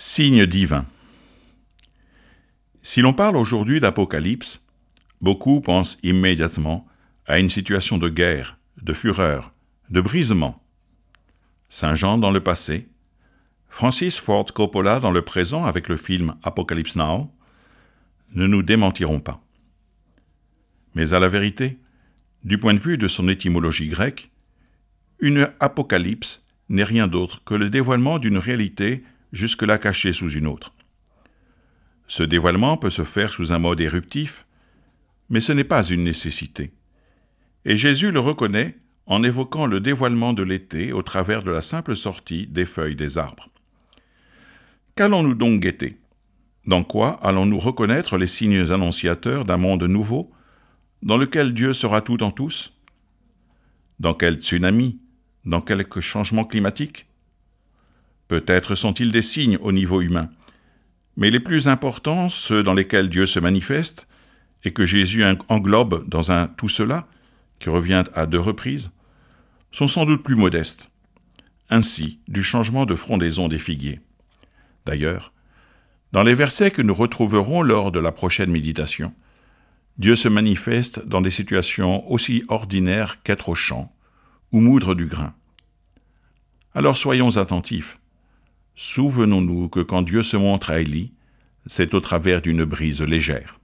Signe divin. Si l'on parle aujourd'hui d'Apocalypse, beaucoup pensent immédiatement à une situation de guerre, de fureur, de brisement. Saint Jean dans le passé, Francis Ford Coppola dans le présent avec le film Apocalypse Now, ne nous démentiront pas. Mais à la vérité, du point de vue de son étymologie grecque, une apocalypse n'est rien d'autre que le dévoilement d'une réalité jusque-là cachée sous une autre. Ce dévoilement peut se faire sous un mode éruptif, mais ce n'est pas une nécessité. Et Jésus le reconnaît en évoquant le dévoilement de l'été au travers de la simple sortie des feuilles des arbres. Qu'allons-nous donc guetter? Dans quoi allons-nous reconnaître les signes annonciateurs d'un monde nouveau, dans lequel Dieu sera tout en tous? Dans quel tsunami? Dans quelque changement climatique? Peut-être sont-ils des signes au niveau humain, mais les plus importants, ceux dans lesquels Dieu se manifeste, et que Jésus englobe dans un tout cela, qui revient à deux reprises, sont sans doute plus modestes. Ainsi, du changement de frondaison des figuiers. D'ailleurs, dans les versets que nous retrouverons lors de la prochaine méditation, Dieu se manifeste dans des situations aussi ordinaires qu'être au champ ou moudre du grain. Alors soyons attentifs Souvenons-nous que quand Dieu se montre à Élie, c'est au travers d'une brise légère.